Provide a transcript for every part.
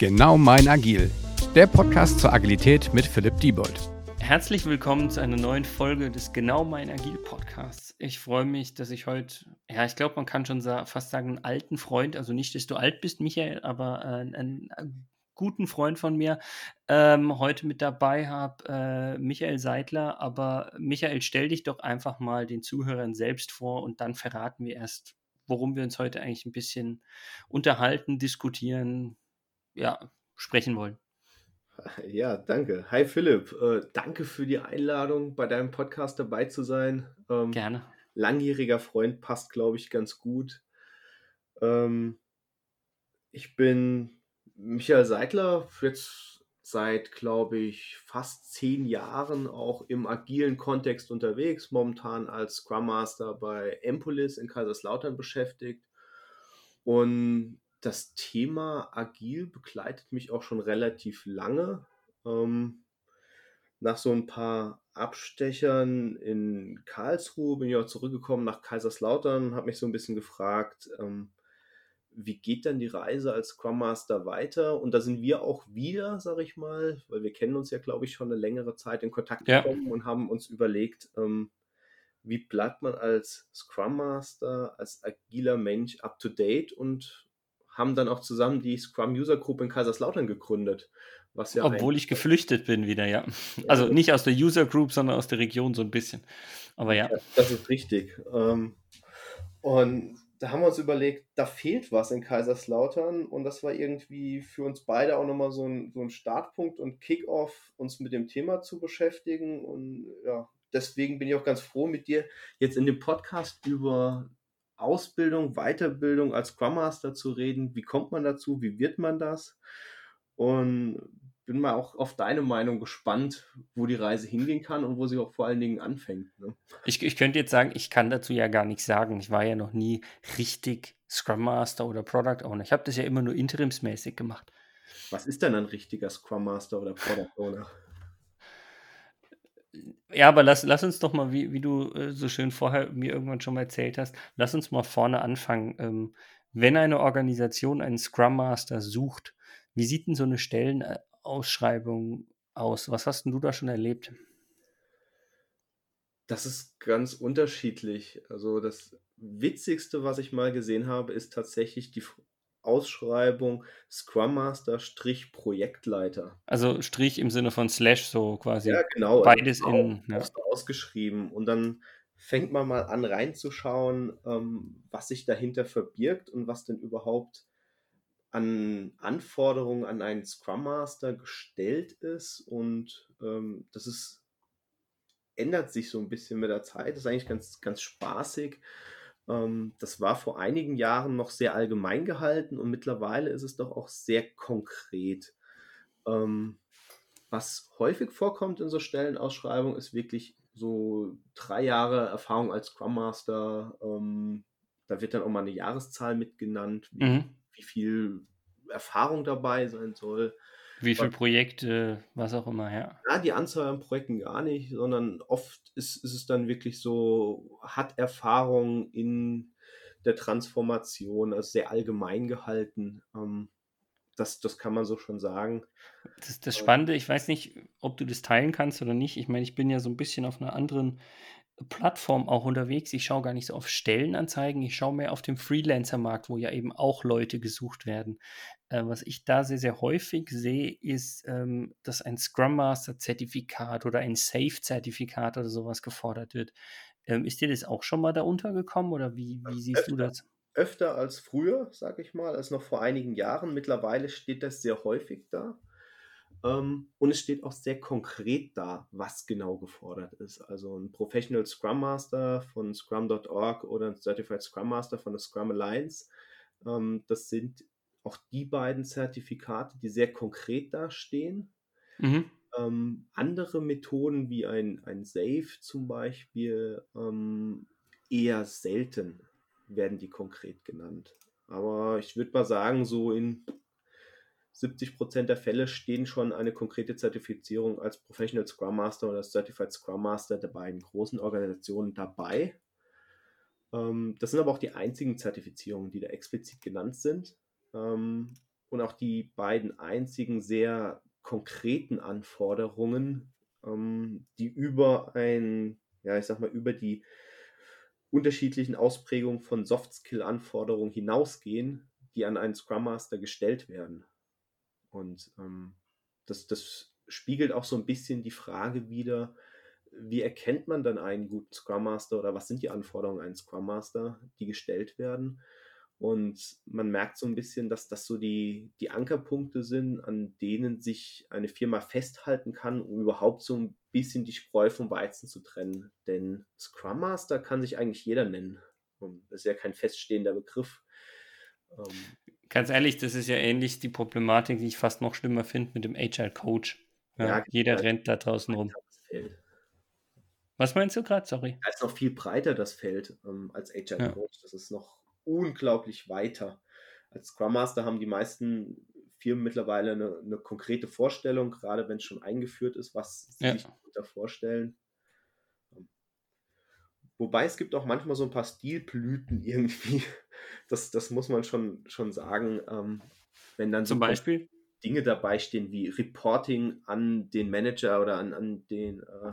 Genau mein Agil, der Podcast zur Agilität mit Philipp Diebold. Herzlich willkommen zu einer neuen Folge des Genau mein Agil Podcasts. Ich freue mich, dass ich heute, ja, ich glaube, man kann schon fast sagen, einen alten Freund, also nicht, dass du alt bist, Michael, aber äh, einen, einen, guten Freund von mir ähm, heute mit dabei habe, äh, Michael Seidler. Aber Michael, stell dich doch einfach mal den Zuhörern selbst vor und dann verraten wir erst, worum wir uns heute eigentlich ein bisschen unterhalten, diskutieren, ja, sprechen wollen. Ja, danke. Hi Philipp, äh, danke für die Einladung, bei deinem Podcast dabei zu sein. Ähm, Gerne. Langjähriger Freund passt, glaube ich, ganz gut. Ähm, ich bin Michael Seidler, jetzt seit, glaube ich, fast zehn Jahren auch im agilen Kontext unterwegs, momentan als Scrum Master bei Empolis in Kaiserslautern beschäftigt. Und das Thema agil begleitet mich auch schon relativ lange. Ähm, nach so ein paar Abstechern in Karlsruhe bin ich auch zurückgekommen nach Kaiserslautern, habe mich so ein bisschen gefragt, ähm, wie geht dann die Reise als Scrum Master weiter? Und da sind wir auch wieder, sage ich mal, weil wir kennen uns ja, glaube ich, schon eine längere Zeit in Kontakt ja. gekommen und haben uns überlegt, ähm, wie bleibt man als Scrum Master, als agiler Mensch up to date und haben dann auch zusammen die Scrum User Group in Kaiserslautern gegründet. Was ja Obwohl ich geflüchtet bin wieder, ja. Also nicht aus der User Group, sondern aus der Region so ein bisschen. Aber ja. ja das ist richtig. Ähm, und da haben wir uns überlegt, da fehlt was in Kaiserslautern und das war irgendwie für uns beide auch nochmal so ein, so ein Startpunkt und Kickoff, uns mit dem Thema zu beschäftigen. Und ja, deswegen bin ich auch ganz froh, mit dir jetzt in dem Podcast über Ausbildung, Weiterbildung als Scrum Master zu reden. Wie kommt man dazu? Wie wird man das? Und bin mal auch auf deine Meinung gespannt, wo die Reise hingehen kann und wo sie auch vor allen Dingen anfängt. Ne? Ich, ich könnte jetzt sagen, ich kann dazu ja gar nichts sagen. Ich war ja noch nie richtig Scrum Master oder Product Owner. Ich habe das ja immer nur interimsmäßig gemacht. Was ist denn ein richtiger Scrum Master oder Product Owner? Ja, aber lass, lass uns doch mal, wie, wie du äh, so schön vorher mir irgendwann schon mal erzählt hast, lass uns mal vorne anfangen. Ähm, wenn eine Organisation einen Scrum Master sucht, wie sieht denn so eine Stellenausschreibung aus? Was hast denn du da schon erlebt? Das ist ganz unterschiedlich. Also das Witzigste, was ich mal gesehen habe, ist tatsächlich die Ausschreibung Scrum Master Strich Projektleiter. Also Strich im Sinne von Slash so quasi. Ja, genau. Beides also in. Ja. Ausgeschrieben. Und dann fängt man mal an reinzuschauen, ähm, was sich dahinter verbirgt und was denn überhaupt an Anforderungen an einen Scrum Master gestellt ist. Und ähm, das ist, ändert sich so ein bisschen mit der Zeit. Das ist eigentlich ganz, ganz spaßig. Ähm, das war vor einigen Jahren noch sehr allgemein gehalten und mittlerweile ist es doch auch sehr konkret. Ähm, was häufig vorkommt in so Stellenausschreibungen, ist wirklich so drei Jahre Erfahrung als Scrum Master. Ähm, da wird dann auch mal eine Jahreszahl mitgenannt, wie, mhm. wie viel Erfahrung dabei sein soll. Wie viele Projekte, was auch immer, ja. Ja, die Anzahl an Projekten gar nicht, sondern oft ist, ist es dann wirklich so, hat Erfahrung in der Transformation, also sehr allgemein gehalten. Ähm, das, das kann man so schon sagen. Das, das Spannende, ich weiß nicht, ob du das teilen kannst oder nicht. Ich meine, ich bin ja so ein bisschen auf einer anderen Plattform auch unterwegs. Ich schaue gar nicht so auf Stellenanzeigen, ich schaue mehr auf den Freelancer-Markt, wo ja eben auch Leute gesucht werden. Äh, was ich da sehr, sehr häufig sehe, ist, ähm, dass ein Scrum Master-Zertifikat oder ein Safe-Zertifikat oder sowas gefordert wird. Ähm, ist dir das auch schon mal da untergekommen oder wie, wie siehst öfter, du das? Öfter als früher, sage ich mal, als noch vor einigen Jahren. Mittlerweile steht das sehr häufig da. Ähm, und es steht auch sehr konkret da, was genau gefordert ist. Also ein Professional Scrum Master von Scrum.org oder ein Certified Scrum Master von der Scrum Alliance. Ähm, das sind auch die beiden Zertifikate, die sehr konkret dastehen. Mhm. Ähm, andere Methoden wie ein, ein Safe zum Beispiel ähm, eher selten werden die konkret genannt. Aber ich würde mal sagen, so in 70 Prozent der Fälle stehen schon eine konkrete Zertifizierung als Professional Scrum Master oder Certified Scrum Master der beiden großen Organisationen dabei. Ähm, das sind aber auch die einzigen Zertifizierungen, die da explizit genannt sind. Ähm, und auch die beiden einzigen sehr konkreten Anforderungen, ähm, die über ein, ja, ich sag mal, über die unterschiedlichen Ausprägungen von Soft-Skill-Anforderungen hinausgehen, die an einen Scrum Master gestellt werden. Und ähm, das, das spiegelt auch so ein bisschen die Frage wider, wie erkennt man dann einen guten Scrum Master oder was sind die Anforderungen an einen Scrum Master, die gestellt werden? Und man merkt so ein bisschen, dass das so die, die Ankerpunkte sind, an denen sich eine Firma festhalten kann, um überhaupt so ein bisschen die Spreu vom Weizen zu trennen. Denn Scrum Master kann sich eigentlich jeder nennen. Das ist ja kein feststehender Begriff. Ähm, Ganz ehrlich, das ist ja ähnlich die Problematik, die ich fast noch schlimmer finde mit dem Agile Coach. Ja, ja, jeder genau. rennt da draußen rum. Was meinst du gerade? Sorry. Da ist noch viel breiter das Feld ähm, als Agile ja. Coach. Das ist noch unglaublich weiter. Als Scrum Master haben die meisten Firmen mittlerweile eine, eine konkrete Vorstellung, gerade wenn es schon eingeführt ist, was sie ja. sich darunter vorstellen. Wobei es gibt auch manchmal so ein paar Stilblüten irgendwie. Das, das muss man schon, schon sagen. Ähm, wenn dann Zum so Beispiel? Dinge dabei stehen wie Reporting an den Manager oder an, an den äh,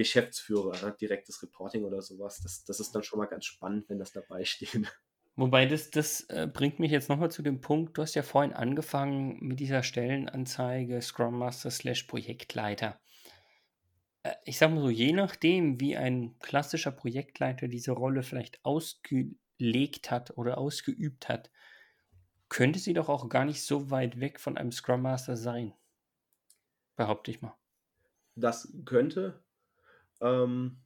Geschäftsführer, ne? direktes Reporting oder sowas. Das, das ist dann schon mal ganz spannend, wenn das dabei steht. Wobei das, das äh, bringt mich jetzt nochmal zu dem Punkt, du hast ja vorhin angefangen mit dieser Stellenanzeige Scrum Master slash Projektleiter. Äh, ich sag mal so, je nachdem, wie ein klassischer Projektleiter diese Rolle vielleicht ausgelegt hat oder ausgeübt hat, könnte sie doch auch gar nicht so weit weg von einem Scrum Master sein. Behaupte ich mal. Das könnte, ähm,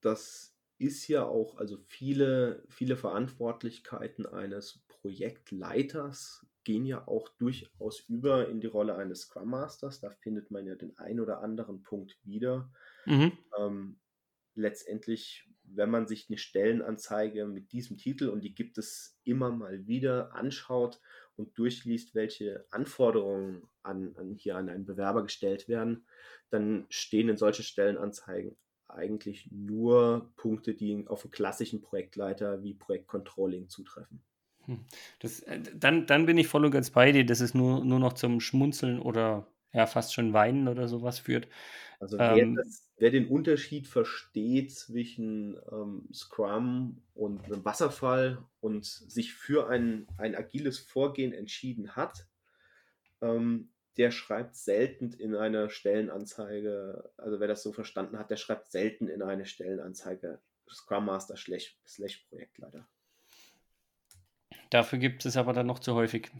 das ist ja auch, also viele, viele Verantwortlichkeiten eines Projektleiters gehen ja auch durchaus über in die Rolle eines Scrum Masters. Da findet man ja den einen oder anderen Punkt wieder. Mhm. Ähm, letztendlich, wenn man sich eine Stellenanzeige mit diesem Titel, und die gibt es immer mal wieder, anschaut und durchliest, welche Anforderungen an, an hier an einen Bewerber gestellt werden, dann stehen in solchen Stellenanzeigen eigentlich nur Punkte, die auf einen klassischen Projektleiter wie Projektcontrolling zutreffen. Hm. Das, äh, dann, dann bin ich voll und ganz bei dir, dass es nur, nur noch zum Schmunzeln oder ja fast schon Weinen oder sowas führt. Also wer, ähm, das, wer den Unterschied versteht zwischen ähm, Scrum und einem Wasserfall und sich für ein, ein agiles Vorgehen entschieden hat, ähm, der schreibt selten in einer Stellenanzeige, also wer das so verstanden hat, der schreibt selten in eine Stellenanzeige Scrum Master slash, slash Projektleiter. Dafür gibt es aber dann noch zu häufig.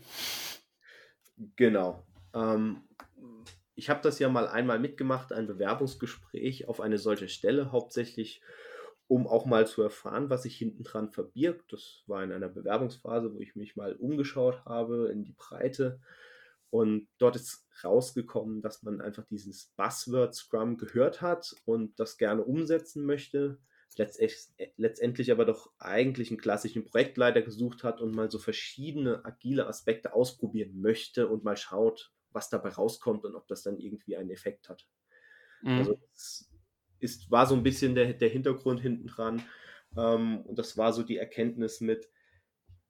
Genau. Ähm, ich habe das ja mal einmal mitgemacht, ein Bewerbungsgespräch auf eine solche Stelle, hauptsächlich um auch mal zu erfahren, was sich hinten dran verbirgt. Das war in einer Bewerbungsphase, wo ich mich mal umgeschaut habe in die Breite. Und dort ist rausgekommen, dass man einfach dieses Buzzword Scrum gehört hat und das gerne umsetzen möchte. Letztendlich aber doch eigentlich einen klassischen Projektleiter gesucht hat und mal so verschiedene agile Aspekte ausprobieren möchte und mal schaut, was dabei rauskommt und ob das dann irgendwie einen Effekt hat. Mhm. Also das ist, war so ein bisschen der, der Hintergrund hinten dran. Ähm, und das war so die Erkenntnis mit,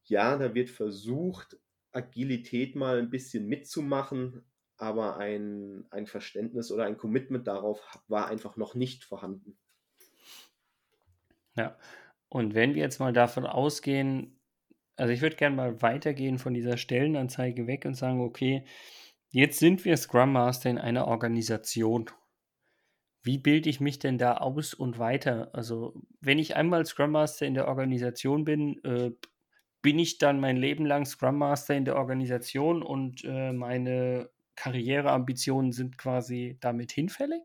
ja, da wird versucht, Agilität mal ein bisschen mitzumachen, aber ein, ein Verständnis oder ein Commitment darauf war einfach noch nicht vorhanden. Ja, und wenn wir jetzt mal davon ausgehen, also ich würde gerne mal weitergehen von dieser Stellenanzeige weg und sagen, okay, jetzt sind wir Scrum Master in einer Organisation. Wie bilde ich mich denn da aus und weiter? Also, wenn ich einmal Scrum Master in der Organisation bin, äh, bin ich dann mein Leben lang Scrum Master in der Organisation und äh, meine Karriereambitionen sind quasi damit hinfällig?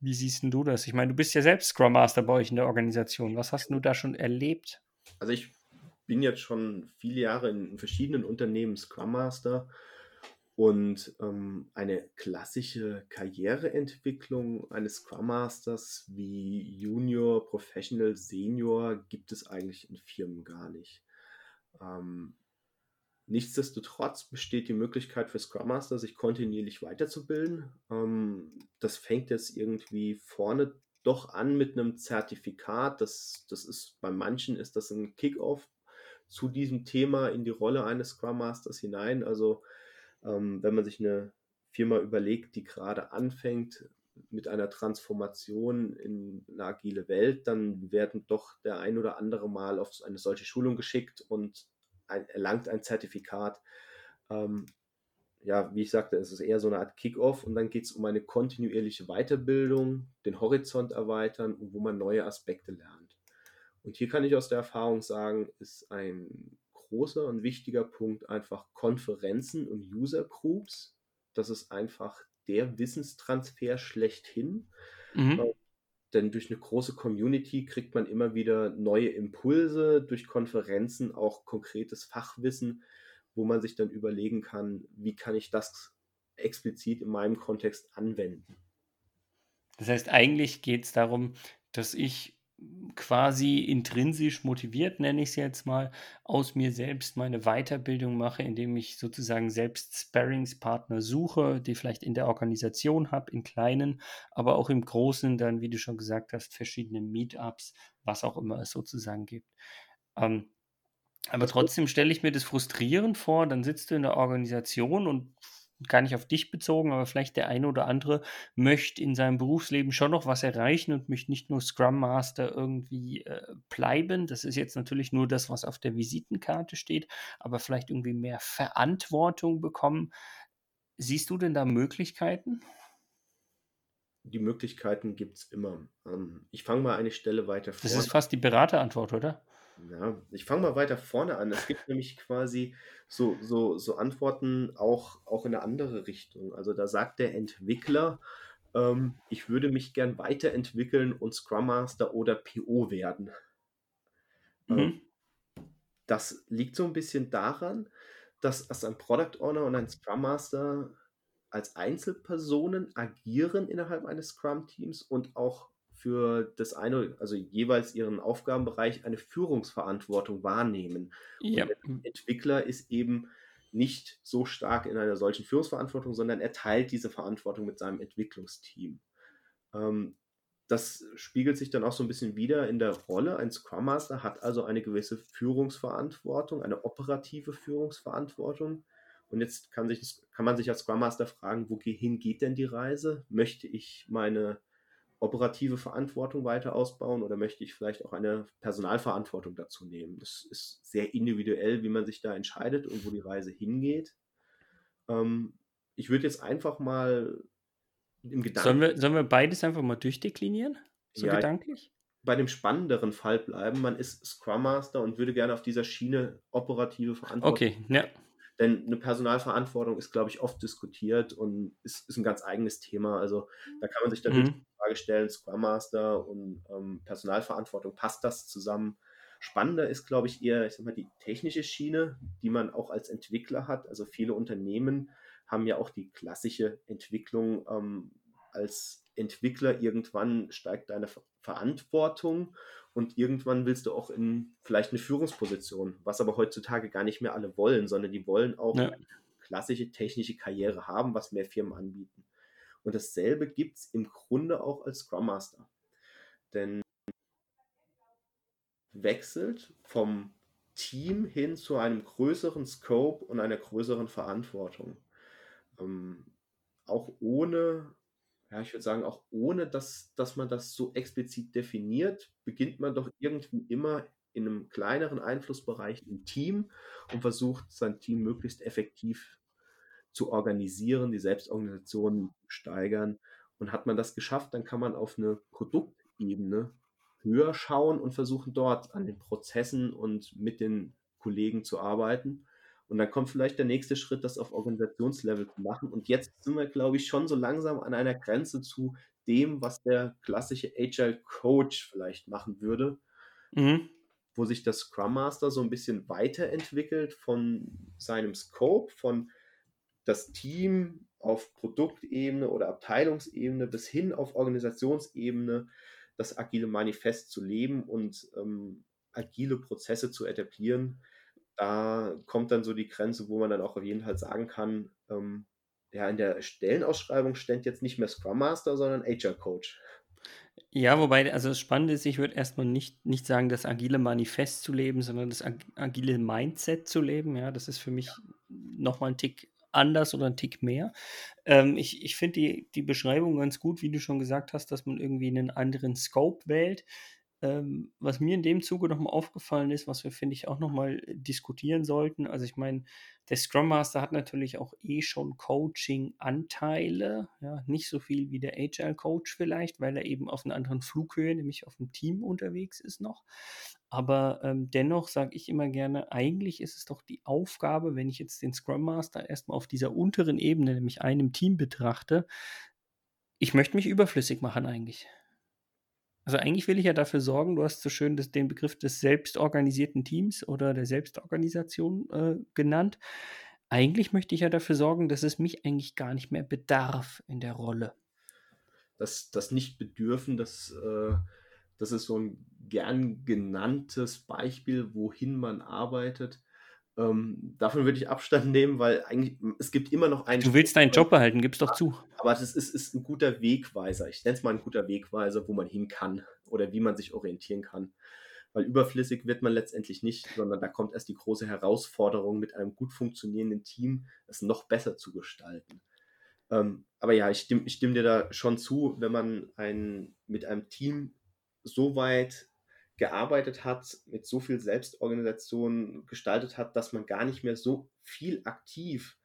Wie siehst du das? Ich meine, du bist ja selbst Scrum Master bei euch in der Organisation. Was hast du da schon erlebt? Also ich bin jetzt schon viele Jahre in verschiedenen Unternehmen Scrum Master und ähm, eine klassische Karriereentwicklung eines Scrum Masters wie Junior, Professional, Senior gibt es eigentlich in Firmen gar nicht. Ähm, nichtsdestotrotz besteht die Möglichkeit für Scrum Master, sich kontinuierlich weiterzubilden. Ähm, das fängt jetzt irgendwie vorne doch an mit einem Zertifikat. Das, das ist bei manchen ist das ein Kickoff zu diesem Thema in die Rolle eines Scrum Masters hinein. Also ähm, wenn man sich eine Firma überlegt, die gerade anfängt mit einer Transformation in eine agile Welt, dann werden doch der ein oder andere mal auf eine solche Schulung geschickt und ein, erlangt ein Zertifikat. Ähm, ja, wie ich sagte, es ist eher so eine Art Kick-off und dann geht es um eine kontinuierliche Weiterbildung, den Horizont erweitern und wo man neue Aspekte lernt. Und hier kann ich aus der Erfahrung sagen, ist ein großer und wichtiger Punkt einfach Konferenzen und User Groups. Das ist einfach der Wissenstransfer schlechthin. Mhm. Äh, denn durch eine große Community kriegt man immer wieder neue Impulse, durch Konferenzen auch konkretes Fachwissen, wo man sich dann überlegen kann, wie kann ich das explizit in meinem Kontext anwenden. Das heißt, eigentlich geht es darum, dass ich quasi intrinsisch motiviert, nenne ich es jetzt mal, aus mir selbst meine Weiterbildung mache, indem ich sozusagen selbst Sparringspartner suche, die vielleicht in der Organisation habe, in kleinen, aber auch im großen, dann, wie du schon gesagt hast, verschiedene Meetups, was auch immer es sozusagen gibt. Ähm, aber trotzdem stelle ich mir das frustrierend vor, dann sitzt du in der Organisation und gar nicht auf dich bezogen, aber vielleicht der eine oder andere möchte in seinem Berufsleben schon noch was erreichen und möchte nicht nur Scrum Master irgendwie äh, bleiben. Das ist jetzt natürlich nur das, was auf der Visitenkarte steht, aber vielleicht irgendwie mehr Verantwortung bekommen. Siehst du denn da Möglichkeiten? Die Möglichkeiten gibt es immer. Ähm, ich fange mal eine Stelle weiter vor. Das ist fast die Beraterantwort, oder? Ja, ich fange mal weiter vorne an. Es gibt nämlich quasi so, so, so Antworten auch, auch in eine andere Richtung. Also da sagt der Entwickler, ähm, ich würde mich gern weiterentwickeln und Scrum Master oder PO werden. Ähm, mhm. Ähm, das liegt so ein bisschen daran, dass als ein Product Owner und ein Scrum Master als Einzelpersonen agieren innerhalb eines Scrum-Teams und auch für das eine, also jeweils ihren Aufgabenbereich eine Führungsverantwortung wahrnehmen. Ja. der Entwickler ist eben nicht so stark in einer solchen Führungsverantwortung, sondern er teilt diese Verantwortung mit seinem Entwicklungsteam. Ähm, das spiegelt sich dann auch so ein bisschen wieder in der Rolle. Ein Scrum Master hat also eine gewisse Führungsverantwortung, eine operative Führungsverantwortung. Und jetzt kann, sich, kann man sich als Scrum Master fragen, wohin geht denn die Reise? Möchte ich meine operative Verantwortung weiter ausbauen oder möchte ich vielleicht auch eine Personalverantwortung dazu nehmen? Das ist sehr individuell, wie man sich da entscheidet und wo die Reise hingeht. Ähm, ich würde jetzt einfach mal im Gedanken. Sollen wir, sollen wir beides einfach mal durchdeklinieren? So ja, gedanklich? Bei dem spannenderen Fall bleiben. Man ist Scrum Master und würde gerne auf dieser Schiene operative Verantwortung. Okay, ja. Denn eine Personalverantwortung ist, glaube ich, oft diskutiert und ist, ist ein ganz eigenes Thema. Also da kann man sich dann mhm. die Frage stellen, Scrum Master und ähm, Personalverantwortung, passt das zusammen? Spannender ist, glaube ich, eher, ich sag mal, die technische Schiene, die man auch als Entwickler hat. Also viele Unternehmen haben ja auch die klassische Entwicklung ähm, als Entwickler. Irgendwann steigt deine Verantwortung und irgendwann willst du auch in vielleicht eine Führungsposition, was aber heutzutage gar nicht mehr alle wollen, sondern die wollen auch ja. eine klassische technische Karriere haben, was mehr Firmen anbieten. Und dasselbe gibt es im Grunde auch als Scrum Master. Denn wechselt vom Team hin zu einem größeren Scope und einer größeren Verantwortung. Ähm, auch ohne ja, ich würde sagen, auch ohne dass, dass man das so explizit definiert, beginnt man doch irgendwie immer in einem kleineren Einflussbereich im Team und versucht, sein Team möglichst effektiv zu organisieren, die Selbstorganisation steigern. Und hat man das geschafft, dann kann man auf eine Produktebene höher schauen und versuchen dort an den Prozessen und mit den Kollegen zu arbeiten. Und dann kommt vielleicht der nächste Schritt, das auf Organisationslevel zu machen. Und jetzt sind wir, glaube ich, schon so langsam an einer Grenze zu dem, was der klassische Agile Coach vielleicht machen würde, mhm. wo sich der Scrum Master so ein bisschen weiterentwickelt von seinem Scope, von das Team auf Produktebene oder Abteilungsebene bis hin auf Organisationsebene das agile Manifest zu leben und ähm, agile Prozesse zu etablieren da kommt dann so die Grenze, wo man dann auch auf jeden Fall sagen kann, ähm, ja, in der Stellenausschreibung stand jetzt nicht mehr Scrum Master, sondern HR Coach. Ja, wobei, also das Spannende ist, ich würde erstmal nicht, nicht sagen, das agile Manifest zu leben, sondern das agile Mindset zu leben. Ja, das ist für mich nochmal ein Tick anders oder ein Tick mehr. Ähm, ich ich finde die, die Beschreibung ganz gut, wie du schon gesagt hast, dass man irgendwie einen anderen Scope wählt. Ähm, was mir in dem Zuge nochmal aufgefallen ist, was wir, finde ich, auch nochmal diskutieren sollten. Also ich meine, der Scrum Master hat natürlich auch eh schon Coaching-Anteile, ja, nicht so viel wie der Agile Coach vielleicht, weil er eben auf einer anderen Flughöhe, nämlich auf dem Team unterwegs ist noch. Aber ähm, dennoch sage ich immer gerne, eigentlich ist es doch die Aufgabe, wenn ich jetzt den Scrum Master erstmal auf dieser unteren Ebene, nämlich einem Team betrachte, ich möchte mich überflüssig machen eigentlich. Also eigentlich will ich ja dafür sorgen, du hast so schön das, den Begriff des selbstorganisierten Teams oder der Selbstorganisation äh, genannt. Eigentlich möchte ich ja dafür sorgen, dass es mich eigentlich gar nicht mehr bedarf in der Rolle. Das, das Nicht-Bedürfen, das, äh, das ist so ein gern genanntes Beispiel, wohin man arbeitet. Ähm, davon würde ich Abstand nehmen, weil eigentlich es gibt immer noch einen. Du willst deinen Job behalten, gib's doch zu. Aber das ist, ist ein guter Wegweiser. Ich nenne es mal ein guter Wegweiser, wo man hin kann oder wie man sich orientieren kann. Weil überflüssig wird man letztendlich nicht, sondern da kommt erst die große Herausforderung, mit einem gut funktionierenden Team es noch besser zu gestalten. Ähm, aber ja, ich stimme, ich stimme dir da schon zu, wenn man ein, mit einem Team so weit gearbeitet hat, mit so viel Selbstorganisation gestaltet hat, dass man gar nicht mehr so viel aktiv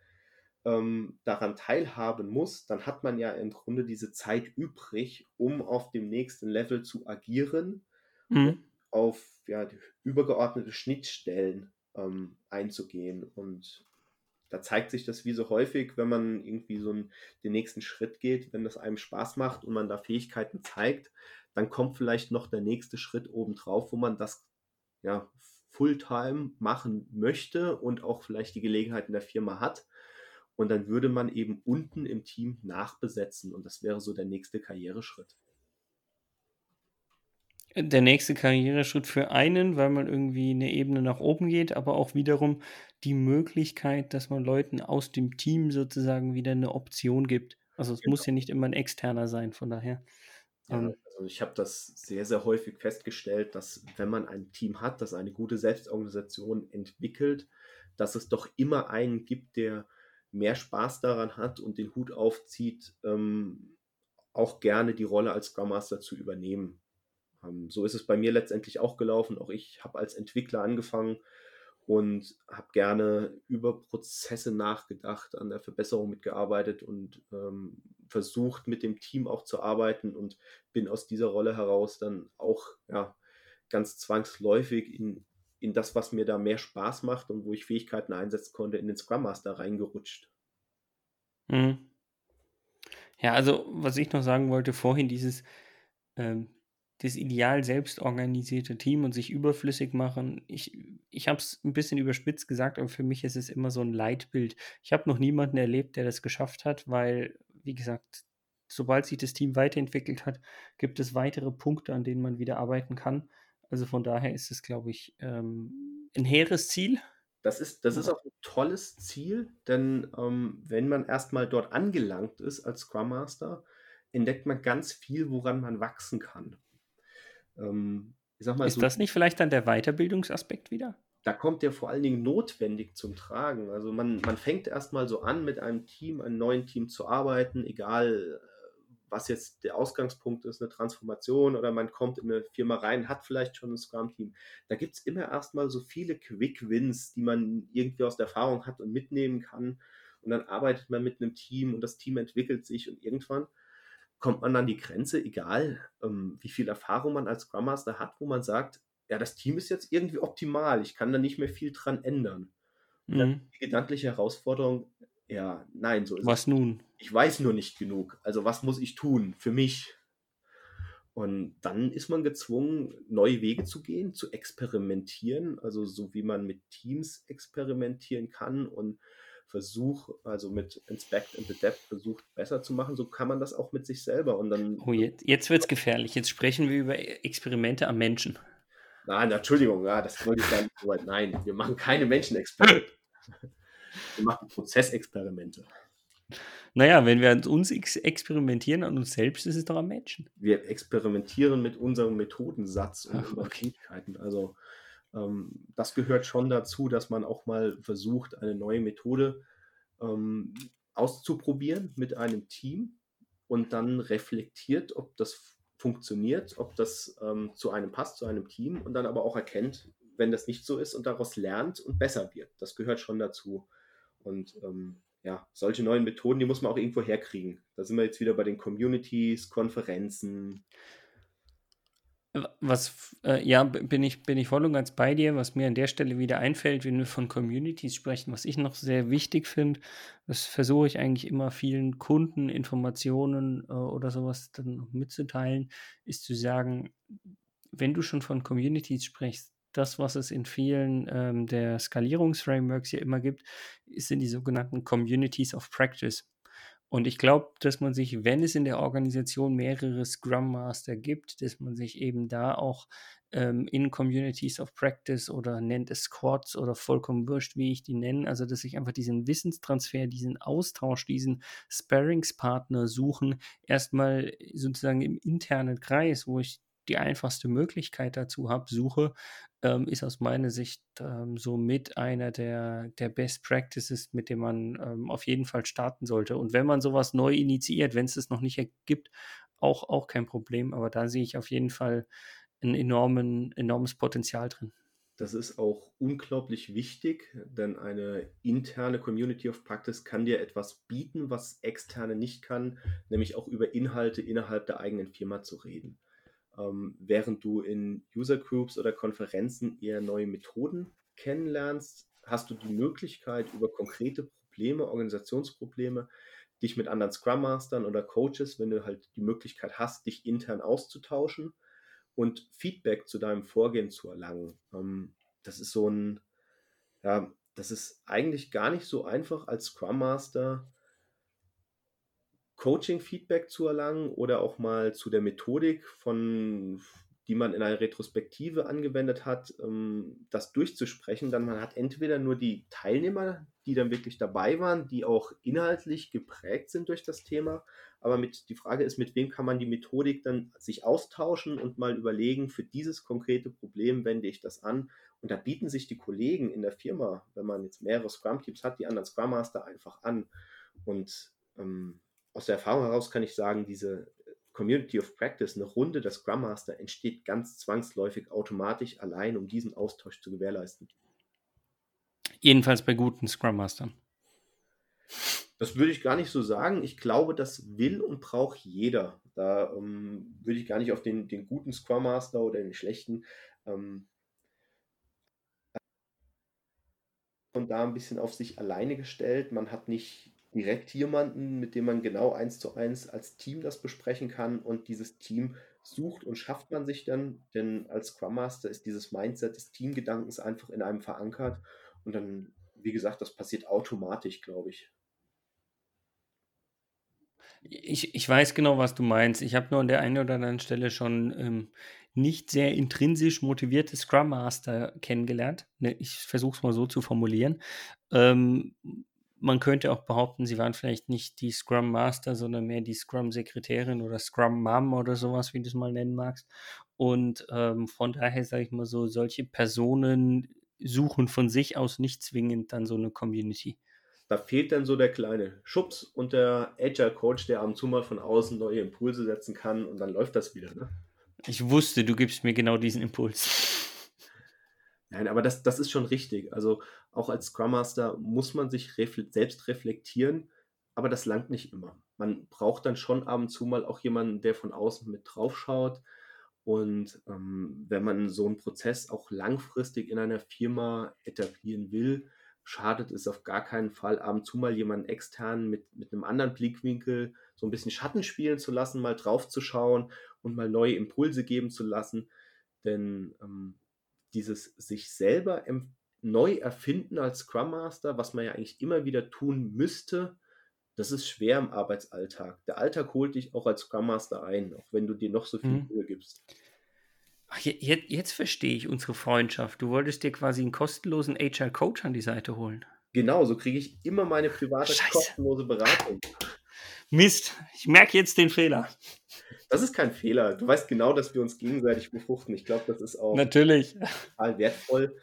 ähm, daran teilhaben muss, dann hat man ja im Grunde diese Zeit übrig, um auf dem nächsten Level zu agieren, mhm. auf ja, übergeordnete Schnittstellen ähm, einzugehen. Und da zeigt sich das wie so häufig, wenn man irgendwie so einen, den nächsten Schritt geht, wenn das einem Spaß macht und man da Fähigkeiten zeigt, dann kommt vielleicht noch der nächste Schritt obendrauf, wo man das ja, Fulltime machen möchte und auch vielleicht die Gelegenheit in der Firma hat. Und dann würde man eben unten im Team nachbesetzen und das wäre so der nächste Karriereschritt. Der nächste Karriereschritt für einen, weil man irgendwie eine Ebene nach oben geht, aber auch wiederum die Möglichkeit, dass man Leuten aus dem Team sozusagen wieder eine Option gibt. Also es genau. muss ja nicht immer ein externer sein, von daher. Ja, ähm, also ich habe das sehr, sehr häufig festgestellt, dass wenn man ein Team hat, das eine gute Selbstorganisation entwickelt, dass es doch immer einen gibt, der mehr Spaß daran hat und den Hut aufzieht, ähm, auch gerne die Rolle als Scrum Master zu übernehmen. Ähm, so ist es bei mir letztendlich auch gelaufen. Auch ich habe als Entwickler angefangen und habe gerne über Prozesse nachgedacht, an der Verbesserung mitgearbeitet und ähm, versucht, mit dem Team auch zu arbeiten und bin aus dieser Rolle heraus dann auch ja, ganz zwangsläufig in, in das, was mir da mehr Spaß macht und wo ich Fähigkeiten einsetzen konnte, in den Scrum Master reingerutscht. Mhm. Ja, also was ich noch sagen wollte vorhin, dieses ähm, das ideal selbst organisierte Team und sich überflüssig machen. Ich, ich habe es ein bisschen überspitzt gesagt, aber für mich ist es immer so ein Leitbild. Ich habe noch niemanden erlebt, der das geschafft hat, weil, wie gesagt, sobald sich das Team weiterentwickelt hat, gibt es weitere Punkte, an denen man wieder arbeiten kann. Also von daher ist es, glaube ich, ähm, ein hehres Ziel. Das ist, das ist auch ein tolles Ziel, denn ähm, wenn man erstmal dort angelangt ist als Scrum Master, entdeckt man ganz viel, woran man wachsen kann. Ähm, ich sag mal Ist so, das nicht vielleicht dann der Weiterbildungsaspekt wieder? Da kommt der vor allen Dingen notwendig zum Tragen. Also man, man fängt erstmal so an, mit einem Team, einem neuen Team zu arbeiten, egal äh, was jetzt der Ausgangspunkt ist, eine Transformation oder man kommt in eine Firma rein, hat vielleicht schon ein Scrum-Team. Da gibt es immer erstmal so viele Quick-Wins, die man irgendwie aus der Erfahrung hat und mitnehmen kann. Und dann arbeitet man mit einem Team und das Team entwickelt sich und irgendwann kommt man an die Grenze, egal ähm, wie viel Erfahrung man als Scrum Master hat, wo man sagt, ja, das Team ist jetzt irgendwie optimal, ich kann da nicht mehr viel dran ändern. Mhm. die gedankliche Herausforderung, ja, nein, so ist Was es. nun? Ich weiß nur nicht genug. Also was muss ich tun für mich? Und dann ist man gezwungen, neue Wege zu gehen, zu experimentieren, also so wie man mit Teams experimentieren kann und Versuch, also mit Inspect and Adapt versucht besser zu machen, so kann man das auch mit sich selber. Und dann. Oh, jetzt, jetzt wird es gefährlich. Jetzt sprechen wir über Experimente am Menschen. Nein, Entschuldigung, ja, das wollte ich gar nicht so weit. Nein, wir machen keine Menschenexperimente. wir machen Prozessexperimente. Naja, wenn wir an uns ex experimentieren, an uns selbst, ist es doch am Menschen. Wir experimentieren mit unserem Methodensatz und Ach, okay. Fähigkeiten. Also ähm, das gehört schon dazu, dass man auch mal versucht, eine neue Methode ähm, auszuprobieren mit einem Team und dann reflektiert, ob das funktioniert, ob das ähm, zu einem passt, zu einem Team und dann aber auch erkennt, wenn das nicht so ist und daraus lernt und besser wird. Das gehört schon dazu. Und ähm, ja, solche neuen Methoden, die muss man auch irgendwo herkriegen. Da sind wir jetzt wieder bei den Communities, Konferenzen. Was, äh, ja, bin ich, bin ich voll und ganz bei dir. Was mir an der Stelle wieder einfällt, wenn wir von Communities sprechen, was ich noch sehr wichtig finde, das versuche ich eigentlich immer vielen Kunden Informationen äh, oder sowas dann mitzuteilen, ist zu sagen, wenn du schon von Communities sprichst, das, was es in vielen ähm, der Skalierungsframeworks ja immer gibt, sind die sogenannten Communities of Practice. Und ich glaube, dass man sich, wenn es in der Organisation mehrere Scrum Master gibt, dass man sich eben da auch ähm, in Communities of Practice oder nennt es Squads oder vollkommen wurscht, wie ich die nenne, also dass ich einfach diesen Wissenstransfer, diesen Austausch, diesen Sparringspartner suchen, erstmal sozusagen im internen Kreis, wo ich die einfachste Möglichkeit dazu habe, suche, ähm, ist aus meiner Sicht ähm, so mit einer der, der Best Practices, mit dem man ähm, auf jeden Fall starten sollte. Und wenn man sowas neu initiiert, wenn es das noch nicht gibt, auch, auch kein Problem. Aber da sehe ich auf jeden Fall ein enormen, enormes Potenzial drin. Das ist auch unglaublich wichtig, denn eine interne Community of Practice kann dir etwas bieten, was externe nicht kann, nämlich auch über Inhalte innerhalb der eigenen Firma zu reden. Ähm, während du in User Groups oder Konferenzen eher neue Methoden kennenlernst, hast du die Möglichkeit, über konkrete Probleme, Organisationsprobleme, dich mit anderen Scrum Mastern oder Coaches, wenn du halt die Möglichkeit hast, dich intern auszutauschen und Feedback zu deinem Vorgehen zu erlangen. Ähm, das ist so ein, ja, das ist eigentlich gar nicht so einfach als Scrum Master Coaching-Feedback zu erlangen oder auch mal zu der Methodik, von, die man in einer Retrospektive angewendet hat, ähm, das durchzusprechen. Dann man hat entweder nur die Teilnehmer, die dann wirklich dabei waren, die auch inhaltlich geprägt sind durch das Thema. Aber mit, die Frage ist, mit wem kann man die Methodik dann sich austauschen und mal überlegen, für dieses konkrete Problem wende ich das an. Und da bieten sich die Kollegen in der Firma, wenn man jetzt mehrere Scrum-Teams hat, die anderen Scrum Master einfach an. Und ähm, aus der Erfahrung heraus kann ich sagen, diese Community of Practice, eine Runde der Scrum Master, entsteht ganz zwangsläufig automatisch allein, um diesen Austausch zu gewährleisten. Jedenfalls bei guten Scrum Mastern. Das würde ich gar nicht so sagen. Ich glaube, das will und braucht jeder. Da ähm, würde ich gar nicht auf den, den guten Scrum Master oder den schlechten ähm, und da ein bisschen auf sich alleine gestellt. Man hat nicht direkt jemanden, mit dem man genau eins zu eins als Team das besprechen kann und dieses Team sucht und schafft man sich dann, denn als Scrum Master ist dieses Mindset des Teamgedankens einfach in einem verankert und dann, wie gesagt, das passiert automatisch, glaube ich. Ich, ich weiß genau, was du meinst. Ich habe nur an der einen oder anderen Stelle schon ähm, nicht sehr intrinsisch motivierte Scrum Master kennengelernt. Ne, ich versuche es mal so zu formulieren. Ähm, man könnte auch behaupten, sie waren vielleicht nicht die Scrum Master, sondern mehr die Scrum Sekretärin oder Scrum Mom oder sowas, wie du es mal nennen magst. Und ähm, von daher sage ich mal so, solche Personen suchen von sich aus nicht zwingend dann so eine Community. Da fehlt dann so der kleine Schubs und der Agile Coach, der ab und zu mal von außen neue Impulse setzen kann und dann läuft das wieder. Ne? Ich wusste, du gibst mir genau diesen Impuls. Nein, aber das, das ist schon richtig. Also auch als Scrum Master muss man sich refle selbst reflektieren, aber das langt nicht immer. Man braucht dann schon ab und zu mal auch jemanden, der von außen mit drauf schaut. Und ähm, wenn man so einen Prozess auch langfristig in einer Firma etablieren will, schadet es auf gar keinen Fall, ab und zu mal jemanden extern mit, mit einem anderen Blickwinkel so ein bisschen Schatten spielen zu lassen, mal drauf zu schauen und mal neue Impulse geben zu lassen. Denn ähm, dieses sich selber neu erfinden als Scrum Master, was man ja eigentlich immer wieder tun müsste, das ist schwer im Arbeitsalltag. Der Alltag holt dich auch als Scrum Master ein, auch wenn du dir noch so viel mhm. Mühe gibst. Ach, jetzt, jetzt verstehe ich unsere Freundschaft. Du wolltest dir quasi einen kostenlosen HR-Coach an die Seite holen. Genau, so kriege ich immer meine private Scheiße. kostenlose Beratung. Mist, ich merke jetzt den Fehler. Das ist kein Fehler. Du weißt genau, dass wir uns gegenseitig befruchten. Ich glaube, das ist auch Natürlich. total wertvoll.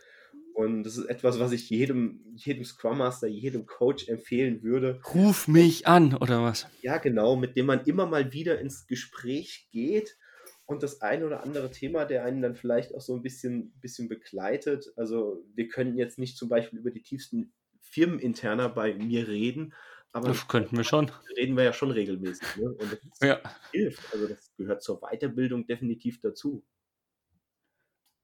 Und das ist etwas, was ich jedem, jedem Scrum Master, jedem Coach empfehlen würde. Ruf mich an, oder was? Ja, genau, mit dem man immer mal wieder ins Gespräch geht und das ein oder andere Thema, der einen dann vielleicht auch so ein bisschen, bisschen begleitet. Also wir können jetzt nicht zum Beispiel über die tiefsten Firmeninterner bei mir reden, aber Das könnten wir schon. reden wir ja schon regelmäßig. Ne? Und das Ja. hilft. Also das gehört zur Weiterbildung definitiv dazu.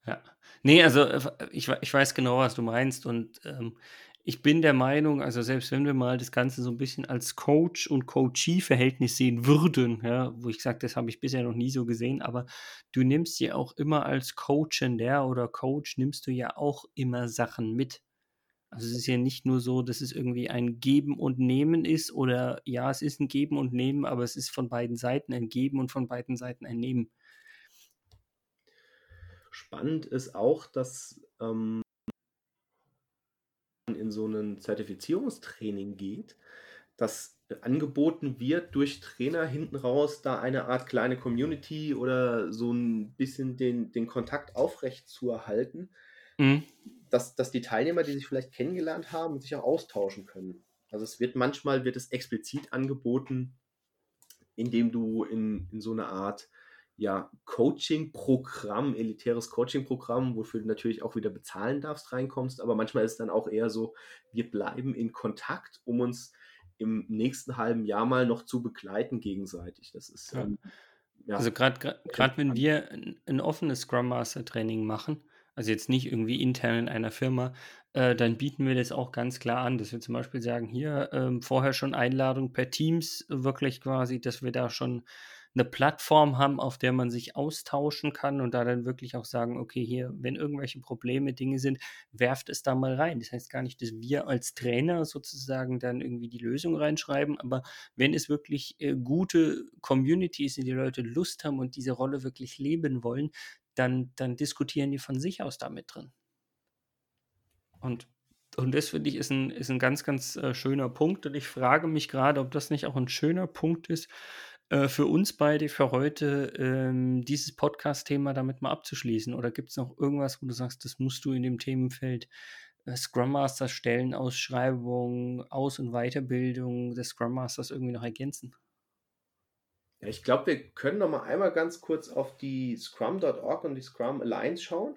Ja. Nee, also äh, ich, ich weiß genau, was du meinst. Und ähm, ich bin der Meinung, also selbst wenn wir mal das Ganze so ein bisschen als Coach- und Coachee-Verhältnis sehen würden, ja, wo ich sage, das habe ich bisher noch nie so gesehen, aber du nimmst ja auch immer als Coachender oder Coach, nimmst du ja auch immer Sachen mit. Also es ist ja nicht nur so, dass es irgendwie ein Geben und Nehmen ist oder ja, es ist ein Geben und Nehmen, aber es ist von beiden Seiten ein Geben und von beiden Seiten ein Nehmen. Spannend ist auch, dass ähm, man in so ein Zertifizierungstraining geht, dass angeboten wird durch Trainer hinten raus da eine Art kleine Community oder so ein bisschen den, den Kontakt aufrecht zu erhalten, Mhm. Dass, dass die Teilnehmer, die sich vielleicht kennengelernt haben, sich auch austauschen können. Also es wird manchmal wird es explizit angeboten, indem du in, in so eine Art ja, Coaching-Programm, elitäres Coaching-Programm, wofür du natürlich auch wieder bezahlen darfst, reinkommst. Aber manchmal ist es dann auch eher so, wir bleiben in Kontakt, um uns im nächsten halben Jahr mal noch zu begleiten gegenseitig. Das ist Ja. ähm, ja, Also gerade gerade wenn wir ein, ein offenes Scrum Master Training machen, also jetzt nicht irgendwie intern in einer Firma, äh, dann bieten wir das auch ganz klar an, dass wir zum Beispiel sagen, hier ähm, vorher schon Einladung per Teams, wirklich quasi, dass wir da schon eine Plattform haben, auf der man sich austauschen kann und da dann wirklich auch sagen, okay, hier, wenn irgendwelche Probleme, Dinge sind, werft es da mal rein. Das heißt gar nicht, dass wir als Trainer sozusagen dann irgendwie die Lösung reinschreiben, aber wenn es wirklich äh, gute Community ist, in die Leute Lust haben und diese Rolle wirklich leben wollen, dann, dann diskutieren die von sich aus damit drin. Und, und das finde ich ist ein, ist ein ganz, ganz äh, schöner Punkt. Und ich frage mich gerade, ob das nicht auch ein schöner Punkt ist, äh, für uns beide für heute ähm, dieses Podcast-Thema damit mal abzuschließen. Oder gibt es noch irgendwas, wo du sagst, das musst du in dem Themenfeld äh, Scrum Master Stellenausschreibung, Aus- und Weiterbildung des Scrum Masters irgendwie noch ergänzen? Ja, ich glaube, wir können noch mal einmal ganz kurz auf die Scrum.org und die Scrum Alliance schauen.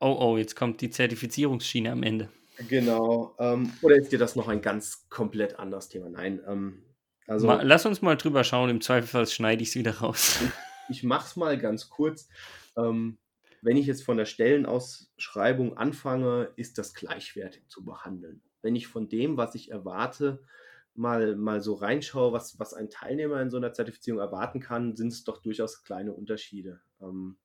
Oh, oh, jetzt kommt die Zertifizierungsschiene am Ende. Genau. Ähm, oder ist dir das noch ein ganz komplett anderes Thema? Nein. Ähm, also Ma, lass uns mal drüber schauen, im Zweifelsfall schneide ich es wieder raus. ich mache es mal ganz kurz. Ähm, wenn ich jetzt von der Stellenausschreibung anfange, ist das gleichwertig zu behandeln. Wenn ich von dem, was ich erwarte, mal, mal so reinschaue, was, was ein Teilnehmer in so einer Zertifizierung erwarten kann, sind es doch durchaus kleine Unterschiede. Ähm,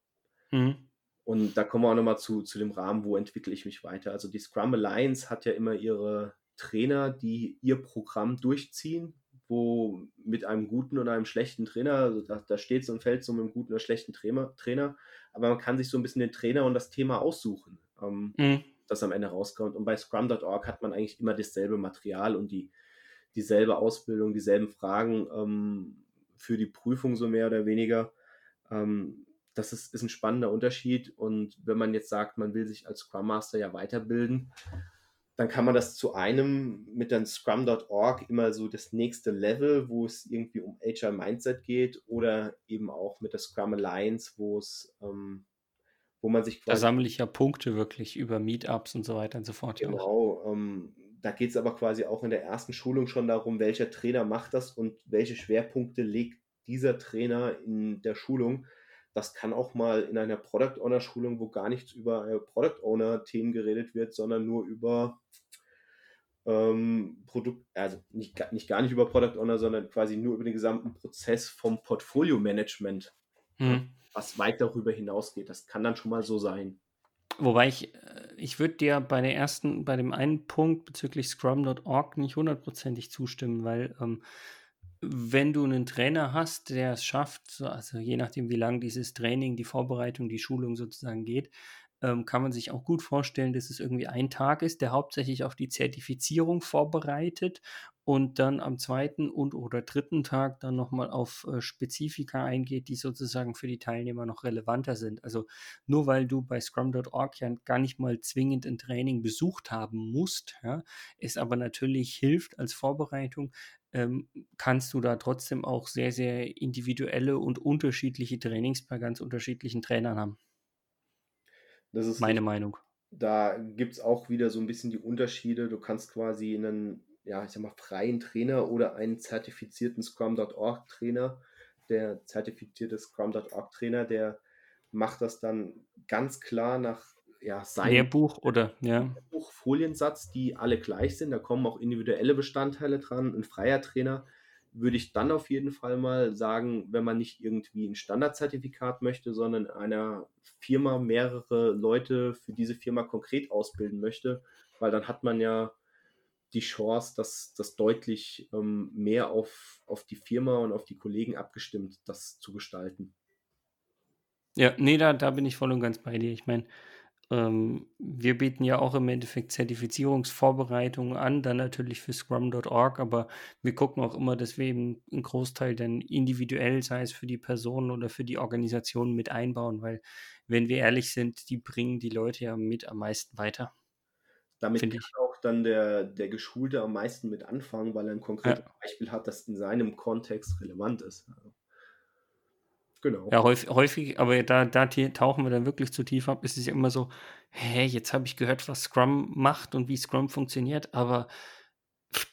Mhm. und da kommen wir auch nochmal zu, zu dem Rahmen, wo entwickle ich mich weiter. Also die Scrum Alliance hat ja immer ihre Trainer, die ihr Programm durchziehen, wo mit einem guten und einem schlechten Trainer, also da, da steht es und fällt so mit einem guten oder schlechten Trainer, Trainer, aber man kann sich so ein bisschen den Trainer und das Thema aussuchen, ähm, Mhm. das am Ende rauskommt. Und bei Scrum.org hat man eigentlich immer dasselbe Material und die, dieselbe Ausbildung, dieselben Fragen ähm, für die Prüfung so mehr oder weniger. Ähm, das ist, ist ein spannender Unterschied. Und wenn man jetzt sagt, man will sich als Scrum Master ja weiterbilden, dann kann man das zu einem mit dann Scrum.org immer so das nächste Level, wo es irgendwie um HR Mindset geht oder eben auch mit der Scrum Alliance, wo es, ähm, wo man sich Da sammle ich ja Punkte wirklich über Meetups und so weiter und so fort. Genau, ähm, da geht es aber quasi auch in der ersten Schulung schon darum, welcher Trainer macht das und welche Schwerpunkte legt dieser Trainer in der Schulung. Das kann auch mal in einer Product Owner Schulung, wo gar nichts über äh, Product Owner Themen geredet wird, sondern nur über ähm, Produkt, also nicht, nicht gar nicht über Product Owner, sondern quasi nur über den gesamten Prozess vom Portfolio Management, Mhm. was weit darüber hinausgeht. Das kann dann schon mal so sein. Wobei ich, äh, ich würde dir bei der ersten, bei dem einen Punkt bezüglich Scrum.org nicht hundertprozentig zustimmen, weil ähm, wenn du einen Trainer hast, der es schafft, so- also je nachdem, wie lang dieses Training, die Vorbereitung, die Schulung sozusagen geht, ähm, kann man sich auch gut vorstellen, dass es irgendwie ein Tag ist, der hauptsächlich auf die Zertifizierung vorbereitet und dann am zweiten und oder dritten Tag dann nochmal auf äh, Spezifika eingeht, die sozusagen für die Teilnehmer noch relevanter sind. Also nur weil du bei scrum.org ja gar nicht mal zwingend ein Training besucht haben musst, ja, es aber natürlich hilft als Vorbereitung, ähm, kannst du da trotzdem auch sehr, sehr individuelle und unterschiedliche Trainings bei ganz unterschiedlichen Trainern haben. Das ist meine Meinung. Da gibt es auch wieder so ein bisschen die Unterschiede. Du kannst quasi einen ja, ich sag mal, freien Trainer oder einen zertifizierten Scrum.org Trainer. Der zertifizierte Scrum.org Trainer, der macht das dann ganz klar nach ja, seinem Lehrbuch oder ja. Lehrbuch, Foliensatz, die alle gleich sind. Da kommen auch individuelle Bestandteile dran. Ein freier Trainer würde ich dann auf jeden Fall mal sagen, wenn man nicht irgendwie ein Standardzertifikat möchte, sondern in einer Firma mehrere Leute für diese Firma konkret ausbilden möchte, weil dann hat man ja die Chance, das, das deutlich ähm, mehr auf, auf die Firma und auf die Kollegen abgestimmt, das zu gestalten. Ja, nee, da, da bin ich voll und ganz bei dir. Ich meine, ähm, wir bieten ja auch im Endeffekt Zertifizierungsvorbereitungen an, dann natürlich für scrum.org, aber wir gucken auch immer, dass wir eben einen Großteil dann individuell, sei es für die Person oder für die Organisation mit einbauen, weil, wenn wir ehrlich sind, die bringen die Leute ja mit am meisten weiter. Damit kann ich. auch dann der, der Geschulte am meisten mit anfangen, weil er ein konkretes ja. Beispiel hat, das in seinem Kontext relevant ist. Genau. Ja, häufig, häufig aber da, da tauchen wir dann wirklich zu tief ab. Es ist ja immer so, hä, jetzt habe ich gehört, was Scrum macht und wie Scrum funktioniert, aber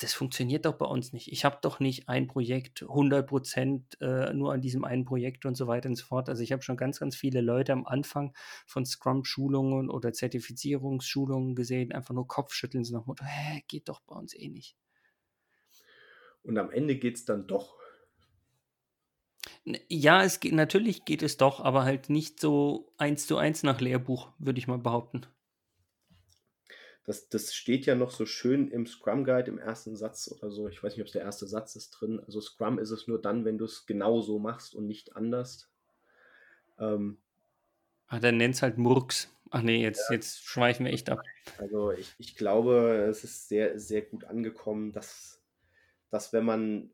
das funktioniert doch bei uns nicht. Ich habe doch nicht ein Projekt 100 Prozent äh, nur an diesem einen Projekt und so weiter und so fort. Also ich habe schon ganz, ganz viele Leute am Anfang von Scrum-Schulungen oder Zertifizierungsschulungen gesehen, einfach nur Kopfschütteln, so nach dem Motto, hä, geht doch bei uns eh nicht. Und am Ende geht es dann doch. Ja, es geht, natürlich geht es doch, aber halt nicht so eins zu eins nach Lehrbuch, würde ich mal behaupten das, das steht ja noch so schön im Scrum Guide im ersten Satz oder so. Ich weiß nicht, ob es der erste Satz ist drin. Also Scrum ist es nur dann, wenn du es genau so machst und nicht anders. Ähm, Ach, dann nennt es halt Murks. Ach nee, jetzt, ja. jetzt schweifen wir echt ab. Also ich, ich glaube, es ist sehr, sehr gut angekommen, dass, dass wenn man,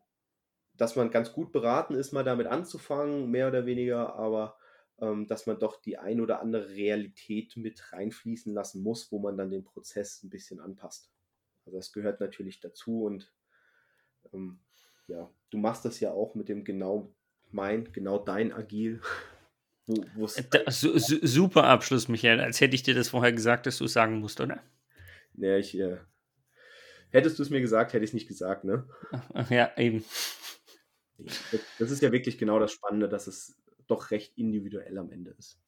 dass man ganz gut beraten ist, mal damit anzufangen, mehr oder weniger, aber ähm, dass man doch die ein oder andere Realität mit reinfließen lassen muss, wo man dann den Prozess ein bisschen anpasst. Also das gehört natürlich dazu und ähm, ja, du machst das ja auch mit dem genau mein, genau dein Agil. Wo, da, su, su, super Abschluss, Michael, als hätte ich dir das vorher gesagt, dass du es sagen musst, oder? Ja, ich, äh, hättest du es mir gesagt, hätte ich es nicht gesagt, ne? Ach, ja, eben. Das ist ja wirklich genau das Spannende, dass es doch recht individuell am Ende ist.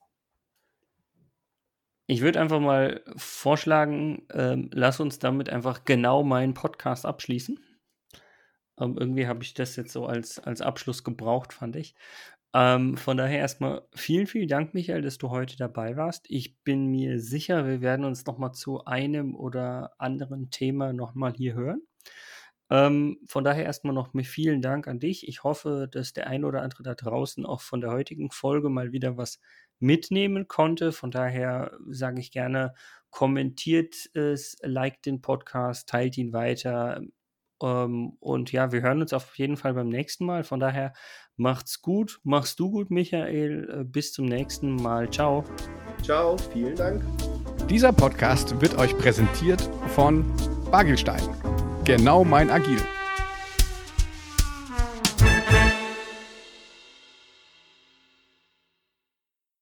Ich würde einfach mal vorschlagen, ähm, lass uns damit einfach genau meinen Podcast abschließen. Ähm, irgendwie habe ich das jetzt so als, als Abschluss gebraucht, fand ich. Ähm, von daher erstmal vielen, vielen Dank, Michael, dass du heute dabei warst. Ich bin mir sicher, wir werden uns nochmal zu einem oder anderen Thema nochmal hier hören. Ähm, von daher erstmal noch mit vielen Dank an dich. Ich hoffe, dass der ein oder andere da draußen auch von der heutigen Folge mal wieder was mitnehmen konnte. Von daher sage ich gerne, kommentiert es, liked den Podcast, teilt ihn weiter. Ähm, und ja, wir hören uns auf jeden Fall beim nächsten Mal. Von daher macht's gut, machst du gut, Michael. Äh, bis zum nächsten Mal. Ciao. Ciao, vielen Dank. Dieser Podcast wird euch präsentiert von Bagelstein Genau mein Agil.